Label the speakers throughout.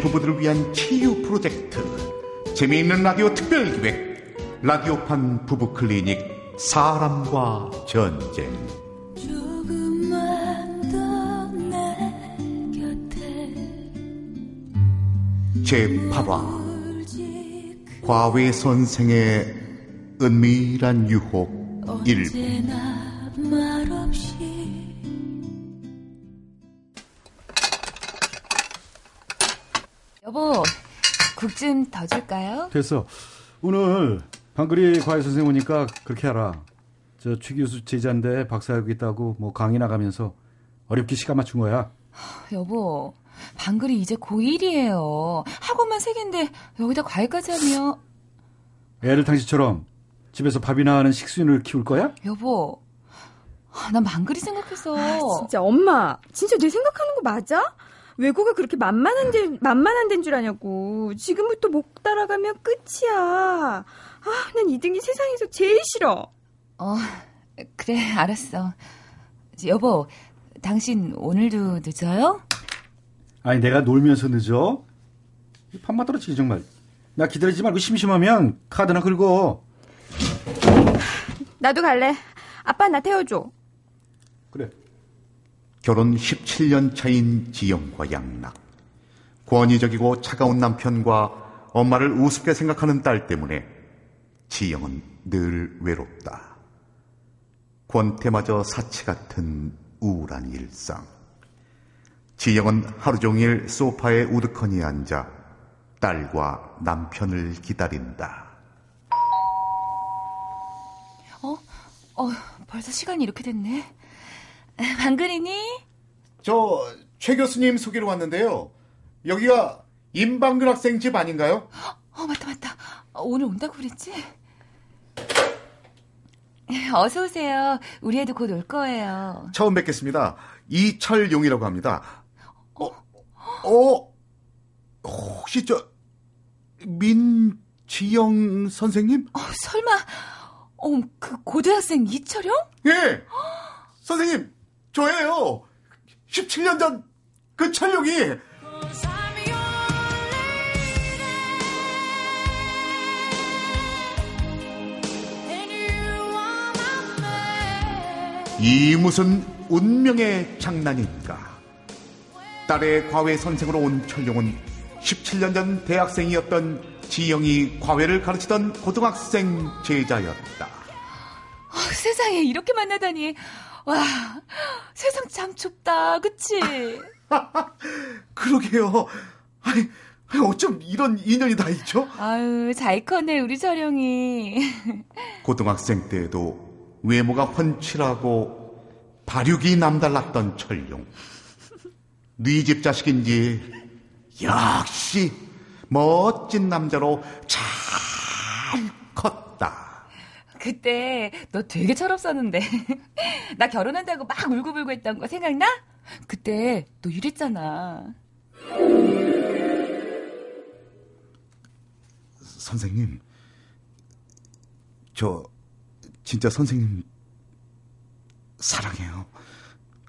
Speaker 1: 부부들을 위한 치유 프로젝트 재미있는 라디오 특별기획 라디오판 부부 클리닉 사람과 전쟁. 제8화. 과외 선생의 은밀한 유혹 1부
Speaker 2: 여보, 국 좀 더 줄까요?
Speaker 3: 됐어. 오늘 방글이 과외 선생 오니까 그렇게 하라. 저 최 교수 제자인데 박사학위 있다고 뭐 강의 나가면서 어렵게 시간 맞춘 거야.
Speaker 2: 여보, 방글이 이제 고1이에요. 학원만 세 개인데 여기다 과외까지 하면
Speaker 3: 애를 당신처럼 집에서 밥이나 하는 식순을 키울 거야?
Speaker 2: 여보, 아, 난 방글이 생각해서
Speaker 4: 아, 진짜 엄마, 진짜 내 생각하는 거 맞아? 외고가 그렇게 만만한 데, 만만한 데인 줄 아냐고. 지금부터 못 따라가면 끝이야. 아, 난 2등이 세상에서 제일 싫어.
Speaker 2: 어, 그래, 알았어. 여보, 당신 오늘도 늦어요?
Speaker 3: 아니 내가 놀면서 늦어? 밥맛 떨어지기 정말. 나 기다리지 말고 심심하면 카드나 긁어.
Speaker 4: 나도 갈래. 아빠 나 태워줘.
Speaker 3: 그래.
Speaker 1: 결혼 17년 차인 지영과 양락 권위적이고 차가운 남편과 엄마를 우습게 생각하는 딸 때문에 지영은 늘 외롭다. 권태마저 사치 같은 우울한 일상. 지영은 하루 종일 소파에 우두커니 앉아 딸과 남편을 기다린다.
Speaker 2: 어? 어, 벌써 시간이 이렇게 됐네. 방글이니?
Speaker 1: 저 최 교수님 소개로 왔는데요. 여기가 임방글 학생 집 아닌가요?
Speaker 2: 어, 맞다, 맞다. 어, 오늘 온다고 그랬지? 어서 오세요. 우리 애도 곧 올 거예요.
Speaker 1: 처음 뵙겠습니다. 이철용이라고 합니다. 어, 어, 혹시 저 민지영 선생님?
Speaker 2: 어, 설마, 어, 그 고등학생 이철영?
Speaker 1: 예, 선생님 저예요. 17년 전 그 철용이 이 무슨 운명의 장난인가? 딸의 과외 선생으로 온 철용은 17년 전 대학생이었던 지영이 과외를 가르치던 고등학생 제자였다.
Speaker 2: 어, 세상에 이렇게 만나다니. 와, 세상 참 좁다. 그치?
Speaker 1: 그러게요. 아니, 어쩜 이런 인연이 다 있죠?
Speaker 2: 아유, 잘 컸네, 우리 철영이.
Speaker 1: 고등학생 때에도 외모가 훤칠하고 발육이 남달랐던 철용. 네집 자식인지 역시 멋진 남자로 잘.
Speaker 2: 그때 너 되게 철없었는데. 나 결혼한다고 막 울고불고 했던 거 생각나? 그때 너 이랬잖아.
Speaker 1: 선생님, 저 진짜 선생님 사랑해요.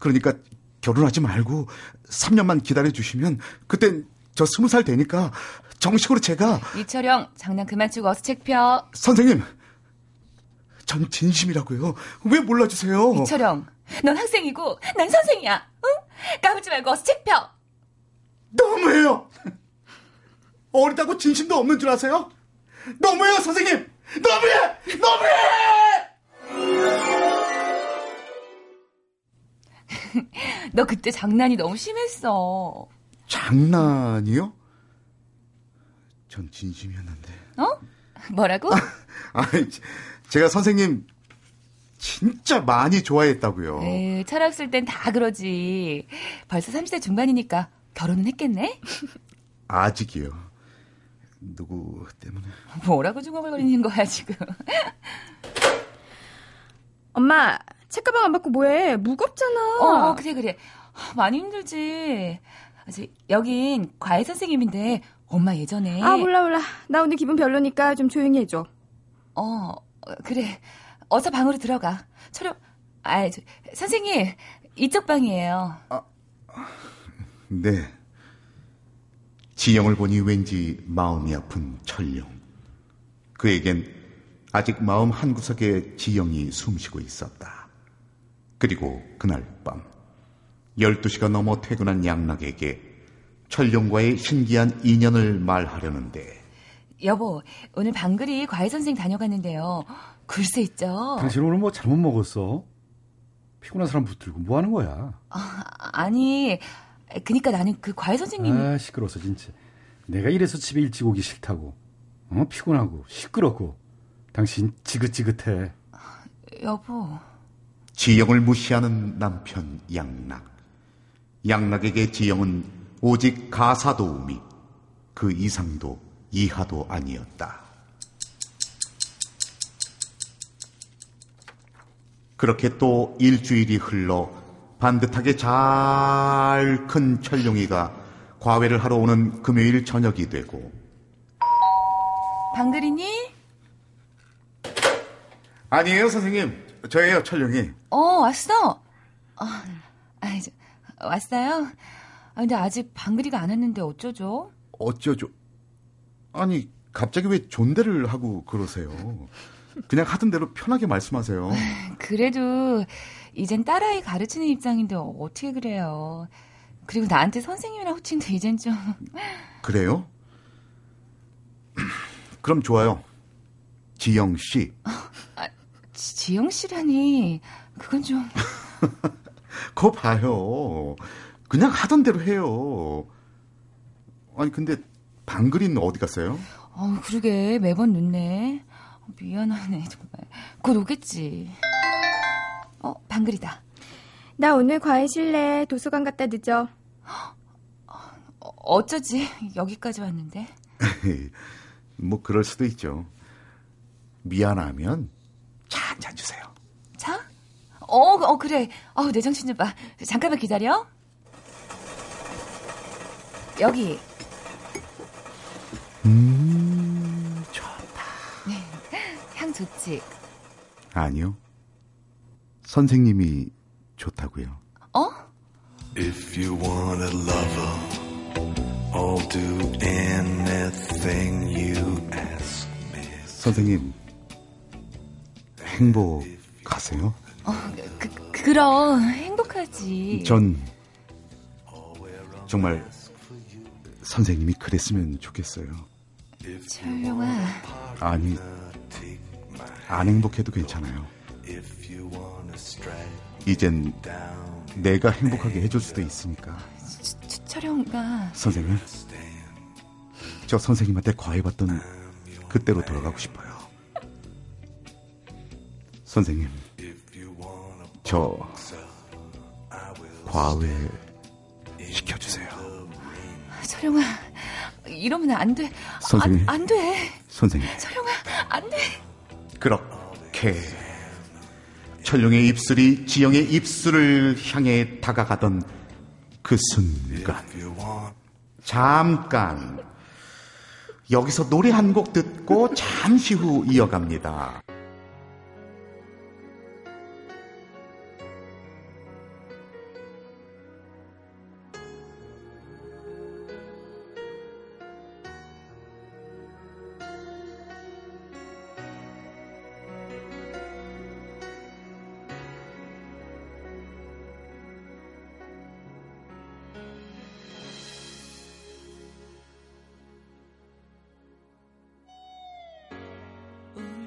Speaker 1: 그러니까 결혼하지 말고 3년만 기다려 주시면 그땐 저 스무 살 되니까 정식으로 제가
Speaker 2: 이철영, 장난 그만 치고 어서 책 펴.
Speaker 1: 선생님, 전 진심이라고요. 왜 몰라주세요?
Speaker 2: 이철영, 넌 학생이고 난 선생이야. 응? 까불지 말고 어서 책 펴.
Speaker 1: 너무해요. 어리다고 진심도 없는 줄 아세요? 너무해요, 선생님. 너무해, 너무해.
Speaker 2: 너 그때 장난이 너무 심했어.
Speaker 1: 장난이요? 전 진심이었는데.
Speaker 2: 어? 뭐라고?
Speaker 1: 아니, 제가 선생님 진짜 많이 좋아했다고요.
Speaker 2: 에이, 철없을 땐다 그러지. 벌써 30대 중반이니까 결혼은 했겠네?
Speaker 1: 아직이요. 누구 때문에?
Speaker 2: 뭐라고 중얼거리는 거야, 지금.
Speaker 4: 엄마, 책가방 안 받고 뭐해? 무겁잖아.
Speaker 2: 어, 그래, 그래. 많이 힘들지. 저, 여긴 과외 선생님인데, 엄마 예전에.
Speaker 4: 아, 몰라, 몰라. 나 오늘 기분 별로니까 좀 조용히 해줘.
Speaker 2: 어, 그래. 어서 방으로 들어가. 철영, 아, 저, 선생님, 이쪽 방이에요.
Speaker 1: 네. 지영을 보니 왠지 마음이 아픈 철룡. 그에겐 아직 마음 한구석에 지영이 숨쉬고 있었다. 그리고 그날 밤, 12시가 넘어 퇴근한 양락에게 철룡과의 신기한 인연을 말하려는데,
Speaker 2: 여보, 오늘 방글이 과외 선생 다녀갔는데요. 글쎄 있죠.
Speaker 3: 당신 오늘 뭐 잘못 먹었어? 피곤한 사람 붙들고 뭐 하는 거야?
Speaker 2: 아, 아니, 그니까 나는 그 과외 선생님.
Speaker 3: 아, 시끄러워서 진짜. 내가 이래서 집에 일찍 오기 싫다고. 어? 피곤하고 시끄럽고. 당신 지긋지긋해.
Speaker 2: 여보.
Speaker 1: 지영을 무시하는 남편 양락. 양락에게 지영은 오직 가사도우미, 그 이상도 이하도 아니었다. 그렇게 또 일주일이 흘러 반듯하게 잘 큰 철룡이가 과외를 하러 오는 금요일 저녁이 되고
Speaker 2: 방글이니?
Speaker 1: 아니에요 선생님 저예요 철룡이
Speaker 2: 어, 왔어. 어, 아, 이제, 왔어요? 아, 근데 아직 방글이가 안 왔는데 어쩌죠?
Speaker 1: 어쩌죠 아니 갑자기 왜 존대를 하고 그러세요 그냥 하던 대로 편하게 말씀하세요
Speaker 2: 그래도 이젠 딸아이 가르치는 입장인데 어떻게 그래요? 그리고 나한테 선생님이라 호칭도 이젠 좀
Speaker 1: 그래요? 그럼 좋아요 지영 씨
Speaker 2: 지- 지영 씨라니 그건 좀
Speaker 1: 거 봐요. 그냥 하던 대로 해요. 아니 근데 방글이는 어디 갔어요?
Speaker 2: 어, 그러게 매번 늦네. 어, 미안하네 정말. 곧 오겠지. 어, 방글이다.
Speaker 4: 나 오늘 과외 실래 도서관 갔다 늦어.
Speaker 2: 어, 어쩌지 여기까지 왔는데.
Speaker 1: 뭐 그럴 수도 있죠. 미안하면 차 한 잔 주세요.
Speaker 2: 자? 어, 어 그래. 어, 내 정신 좀 봐. 잠깐만 기다려. 여기.
Speaker 1: 음, 좋다.
Speaker 2: 향 좋지.
Speaker 1: 아니요. 선생님이 좋다고요.
Speaker 2: 어?
Speaker 5: If you want a lover, I'll do anything you ask me.
Speaker 1: 선생님 행복하세요?
Speaker 2: 어, 그, 그럼 행복하지.
Speaker 1: 전 정말 선생님이 그랬으면 좋겠어요.
Speaker 2: 철룡아.
Speaker 1: 아니 안 행복해도 괜찮아요. 이젠 내가 행복하게 해줄 수도 있으니까.
Speaker 2: 철룡아.
Speaker 1: 선생님, 저 선생님한테 과외받던 그때로 돌아가고 싶어요. 선생님, 저 과외.
Speaker 2: 철룡아. 이러면 안 돼.
Speaker 1: 선생님.
Speaker 2: 안, 안 돼.
Speaker 1: 선생님,
Speaker 2: 철룡아, 안 돼.
Speaker 1: 그렇게 철룡의 입술이 지영의 입술을 향해 다가가던 그 순간. 잠깐. 여기서 노래 한 곡 듣고 잠시 후 이어갑니다.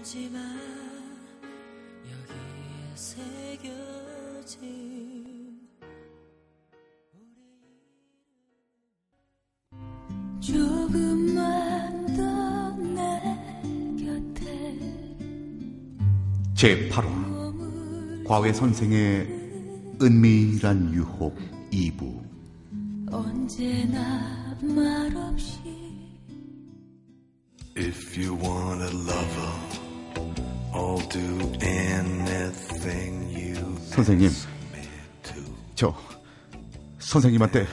Speaker 6: 울지마. 여기에 새겨진 조금만 더 내 곁에
Speaker 1: 제8화 과외 선생의 은밀한 유혹 2부.
Speaker 6: 언제나 말없이
Speaker 5: If you want a lover,
Speaker 1: 선생님,
Speaker 5: ask me to.
Speaker 1: 저 선생님한테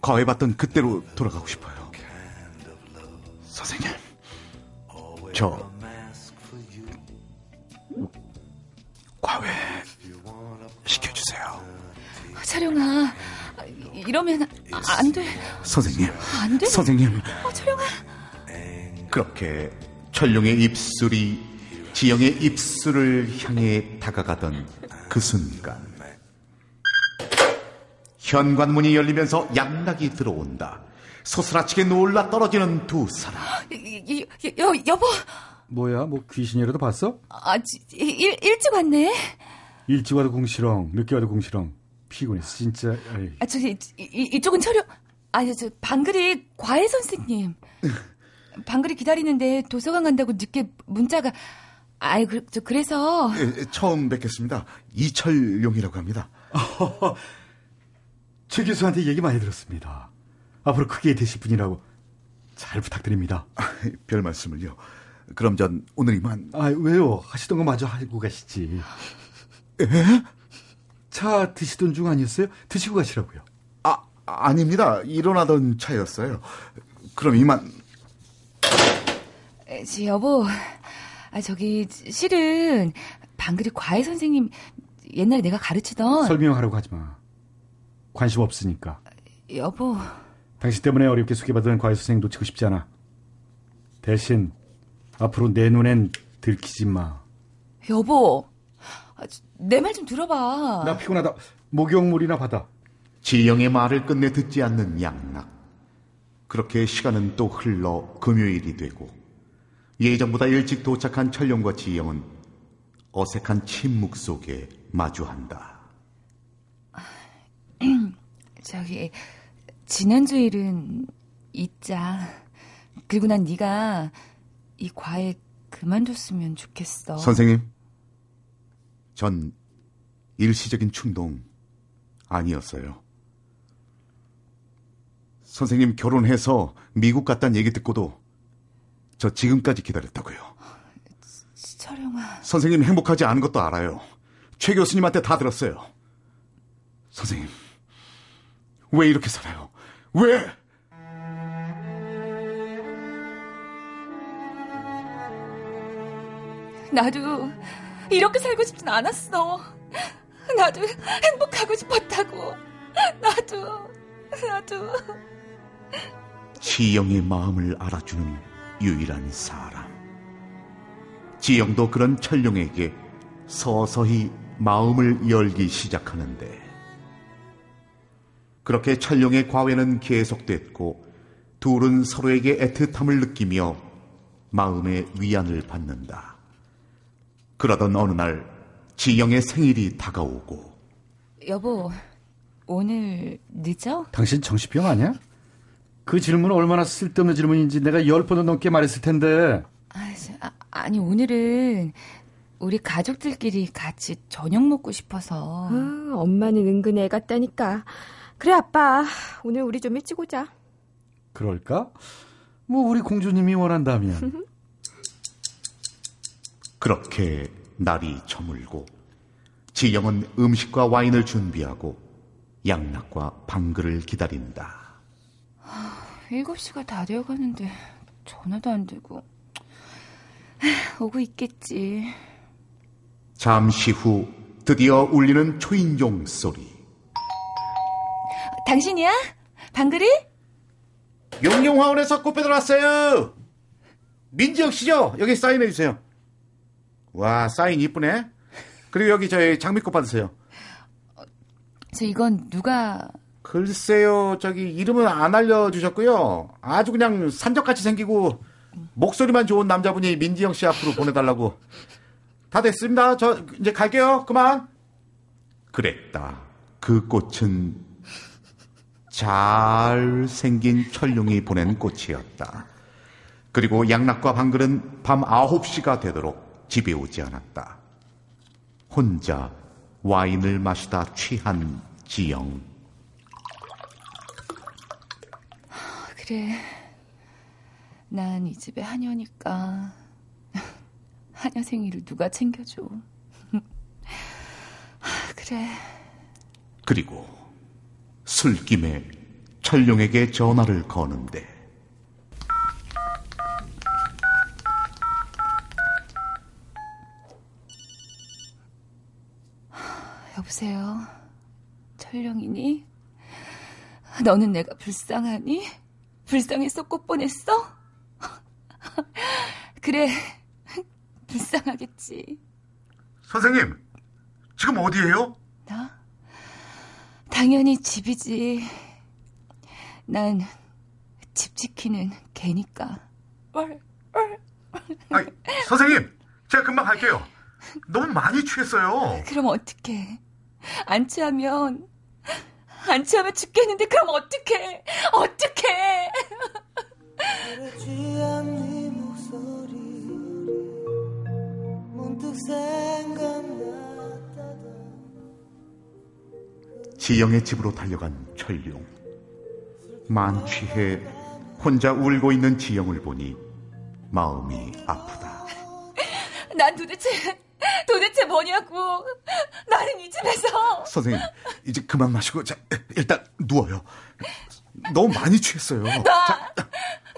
Speaker 1: 과외받던 그때로 돌아가고 싶어요. 선생님, 저 과외 시켜주세요.
Speaker 2: 철룡아. 이러면 안 돼.
Speaker 1: 선생님,
Speaker 2: 안 돼.
Speaker 1: 선생님.
Speaker 2: 어, 철영아.
Speaker 1: 그렇게 철룡의 입술이 지영의 입술을 향해 다가가던 그 순간 현관문이 열리면서 양락이 들어온다. 소스라치게 놀라 떨어지는 두 사람.
Speaker 2: 이- 이- 여, 여보.
Speaker 3: 뭐야, 뭐 귀신이라도 봤어?
Speaker 2: 아, 지- 일, 일찍 왔네.
Speaker 3: 일찍 와도 궁시렁, 늦게 와도 궁시렁. 피곤했어, 진짜. 아이.
Speaker 2: 아, 저기, 이, 이- 이쪽은 철영. 아니, 저, 방글이 과외 선생님. 방글이 기다리는데 도서관 간다고 늦게 문자가. 아이, 그, 저, 그래서.
Speaker 1: 에, 처음 뵙겠습니다. 이철용이라고 합니다.
Speaker 3: 최 교수한테 얘기 많이 들었습니다. 앞으로 크게 되실 분이라고 잘 부탁드립니다.
Speaker 1: 아, 별 말씀을요. 그럼 전 오늘 이만
Speaker 3: 아, 왜요? 하시던 거 마저 하고 가시지. 차 드시던 중 아니었어요? 드시고 가시라고요.
Speaker 1: 아 아닙니다. 일어나던 차였어요. 그럼 이만
Speaker 2: 에, 저, 여보. 아, 저기, 실은, 방글이 과외 선생님, 옛날에 내가 가르치던.
Speaker 3: 설명하라고 하지 마. 관심 없으니까.
Speaker 2: 여보.
Speaker 3: 당신 때문에 어렵게 소개받은 과외 선생님 놓치고 싶지 않아. 대신 앞으로 내 눈엔 들키지 마.
Speaker 2: 여보. 아, 내말 좀 들어봐.
Speaker 3: 나 피곤하다. 목욕물이나 받아.
Speaker 1: 지영의 말을 끝내 듣지 않는 양락. 그렇게 시간은 또 흘러 금요일이 되고 예정보다 일찍 도착한 철룡과 지영은 어색한 침묵 속에 마주한다.
Speaker 2: 저기 지난주 일은 잊자. 그리고 난 네가 이 과외 그만뒀으면 좋겠어.
Speaker 1: 선생님, 전 일시적인 충동 아니었어요. 선생님 결혼해서 미국 갔다는 얘기 듣고도 저 지금까지 기다렸다고요.
Speaker 2: 철영아.
Speaker 1: 선생님 행복하지 않은 것도 알아요. 최 교수님한테 다 들었어요. 선생님, 왜 이렇게 살아요? 왜?
Speaker 2: 나도 이렇게 살고 싶진 않았어. 나도 행복하고 싶었다고. 나도 나도.
Speaker 1: 지영의 마음을 알아주는 유일한 사람. 지영도 그런 철룡에게 서서히 마음을 열기 시작하는데 그렇게 철룡의 과외는 계속됐고 둘은 서로에게 애틋함을 느끼며 마음의 위안을 받는다. 그러던 어느 날 지영의 생일이 다가오고
Speaker 2: 여보, 오늘 늦어?
Speaker 3: 당신 정신병 아니야? 그 질문은 얼마나 쓸데없는 질문인지 내가 열 번은 넘게 말했을 텐데.
Speaker 2: 아, 저, 아, 아니 오늘은 우리 가족들끼리 같이 저녁 먹고 싶어서.
Speaker 4: 아, 엄마는 은근 애 같다니까. 그래, 아빠. 오늘 우리 좀 일찍 오자.
Speaker 3: 그럴까? 뭐 우리 공주님이 원한다면.
Speaker 1: 그렇게 날이 저물고 지영은 음식과 와인을 준비하고 양락과 방글을 기다린다.
Speaker 2: 7시가 다 되어 가는데 전화도 안 되고. 오고 있겠지.
Speaker 1: 잠시 후 드디어 울리는 초인종 소리.
Speaker 2: 당신이야? 방글이?
Speaker 1: 용용화원에서 꽃배들 왔어요. 민지혁 씨죠? 여기 사인해 주세요. 와 사인 이쁘네. 그리고 여기 저희 장미꽃 받으세요.
Speaker 2: 저 이건 누가
Speaker 1: 글쎄요, 저기 이름은 안 알려주셨고요. 아주 그냥 산적같이 생기고 목소리만 좋은 남자분이 민지영 씨 앞으로 보내달라고. 다 됐습니다. 저 이제 갈게요. 그만. 그랬다. 그 꽃은 잘생긴 철룡이 보낸 꽃이었다. 그리고 양락과 방글은 밤 9시가 되도록 집에 오지 않았다. 혼자 와인을 마시다 취한 지영.
Speaker 2: 그래. 난 이 집의 하녀니까 하녀 생일을 누가 챙겨줘. 그래.
Speaker 1: 그리고 술김에 철룡에게 전화를 거는데
Speaker 2: 여보세요. 철령이니? 너는 내가 불쌍하니? 불쌍해서 꽃 보냈어? 그래, 불쌍하겠지.
Speaker 1: 선생님, 지금 어디예요?
Speaker 2: 나? 당연히 집이지. 난 집 지키는 개니까.
Speaker 1: 아니, 선생님, 제가 금방 갈게요. 너무 많이 취했어요.
Speaker 2: 그럼 어떡해. 안 취하면, 안 취하면 죽겠는데 그럼 어떡해. 어떡해.
Speaker 1: 지영의 집으로 달려간 철룡. 만취해 혼자 울고 있는 지영을 보니 마음이 아프다.
Speaker 2: 난 도대체, 도대체 뭐냐고. 나는 이 집에서.
Speaker 1: 선생님, 이제 그만 마시고 자, 일단 누워요. 너무 많이 취했어요.
Speaker 2: 나,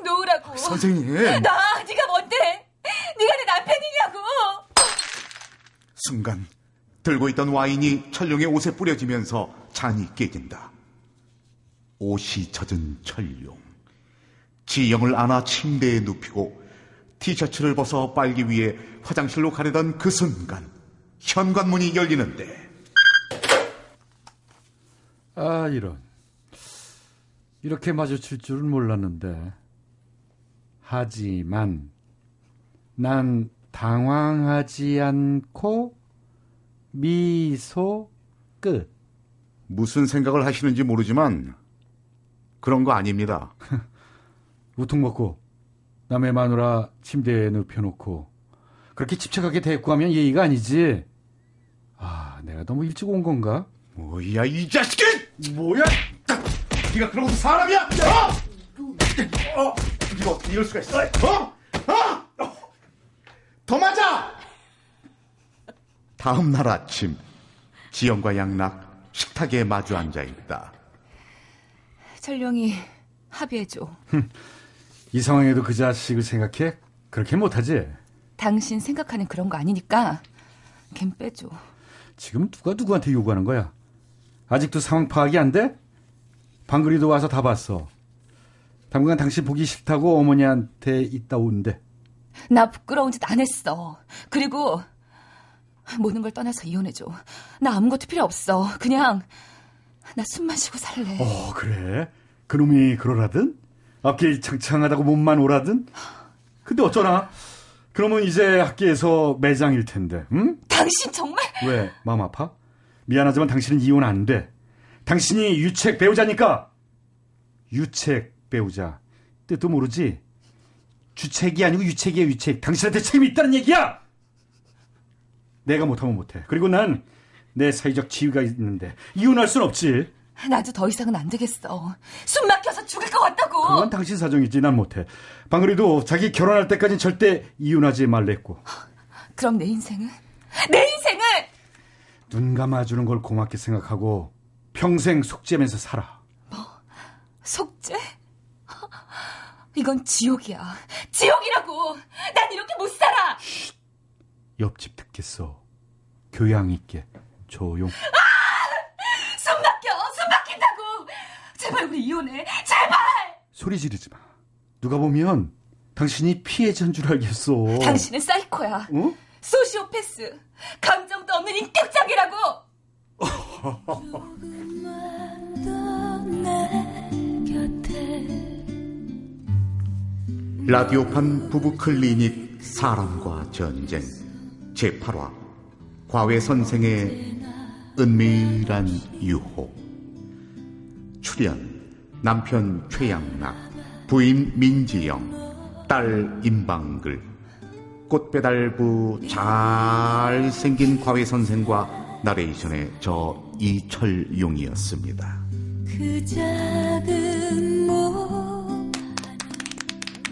Speaker 2: 놓으라고.
Speaker 1: 선생님,
Speaker 2: 나, 네가 뭔데? 네가 내 남편이냐고.
Speaker 1: 순간 들고 있던 와인이 철룡의 옷에 뿌려지면서 잔이 깨진다. 옷이 젖은 철룡. 지영을 안아 침대에 눕히고 티셔츠를 벗어 빨기 위해 화장실로 가려던 그 순간 현관문이 열리는데
Speaker 3: 아, 이런. 이렇게 마주칠 줄은 몰랐는데. 하지만, 난 당황하지 않고, 미소 끝.
Speaker 1: 무슨 생각을 하시는지 모르지만 그런 거 아닙니다.
Speaker 3: 우통 먹고, 남의 마누라 침대에 눕혀놓고, 그렇게 집착하게 대꾸하면 예의가 아니지. 아, 내가 너무 일찍 온 건가?
Speaker 1: 뭐야 이 자식이! 뭐야? 네가 그러고도 사람이야? 어? 어? 이거 어떻게 이럴 수가 있어? 어? 어? 더 맞아! 다음 날 아침 지영과 양락 식탁에 마주 앉아 있다.
Speaker 2: 철룡이 합의해줘.
Speaker 3: 이 상황에도 그 자식을 생각해? 그렇게 못하지?
Speaker 2: 당신 생각하는 그런 거 아니니까 걘 빼줘.
Speaker 3: 지금 누가 누구한테 요구하는 거야? 아직도 상황 파악이 안 돼? 방글이도 와서 다 봤어. 당분간 당신 보기 싫다고 어머니한테 있다 온대.
Speaker 2: 나 부끄러운 짓 안 했어. 그리고 모든 걸 떠나서 이혼해줘. 나 아무것도 필요 없어. 그냥 나숨 마시고 살래.
Speaker 3: 어, 그래? 그놈이 그러라든? 앞길 창창하다고 몸만 오라든? 근데 어쩌나? 그러면 이제 학교에서 매장일 텐데, 응?
Speaker 2: 당신 정말
Speaker 3: 왜? 마음 아파? 미안하지만 당신은 이혼 안 돼. 당신이 유책 배우자니까! 유책 배우자. 뜻도 모르지? 주책이 아니고 유책이야, 유책. 당신한테 책임이 있다는 얘기야! 내가 못하면 못해. 그리고 난 내 사회적 지위가 있는데 이혼할 순 없지.
Speaker 2: 나도 더 이상은 안 되겠어. 숨 막혀서 죽을 것 같다고.
Speaker 3: 그건 당신 사정이지 난 못해. 방글이도 자기 결혼할 때까지 절대 이혼하지 말랬고
Speaker 2: 그럼 내 인생은 내 인생은
Speaker 3: 눈 감아주는 걸 고맙게 생각하고 평생 속죄면서 살아.
Speaker 2: 속죄? 이건 지옥이야. 지옥이라고. 난 이렇게 못 살아.
Speaker 3: 옆집 듣겠어. 교양 있게 조용.
Speaker 2: 숨막 혀. 숨 막힌다고. 제발 우리 이혼해. 제발.
Speaker 3: 소리 지르지 마. 누가 보면 당신이 피해자인 줄 알겠어.
Speaker 2: 당신은 사이코야.
Speaker 3: 어?
Speaker 2: 소시오패스. 감정도 없는 인격적이라고.
Speaker 6: 내 곁에
Speaker 1: 라디오판 부부 클리닉 사랑과 전쟁 제8화 과외 선생의 은밀한 유혹 출연 남편 최양락 부인 민지영 딸 임방글 꽃배달부 잘생긴 과외 선생과 나레이션의 저 이철용이었습니다.
Speaker 6: 그 작은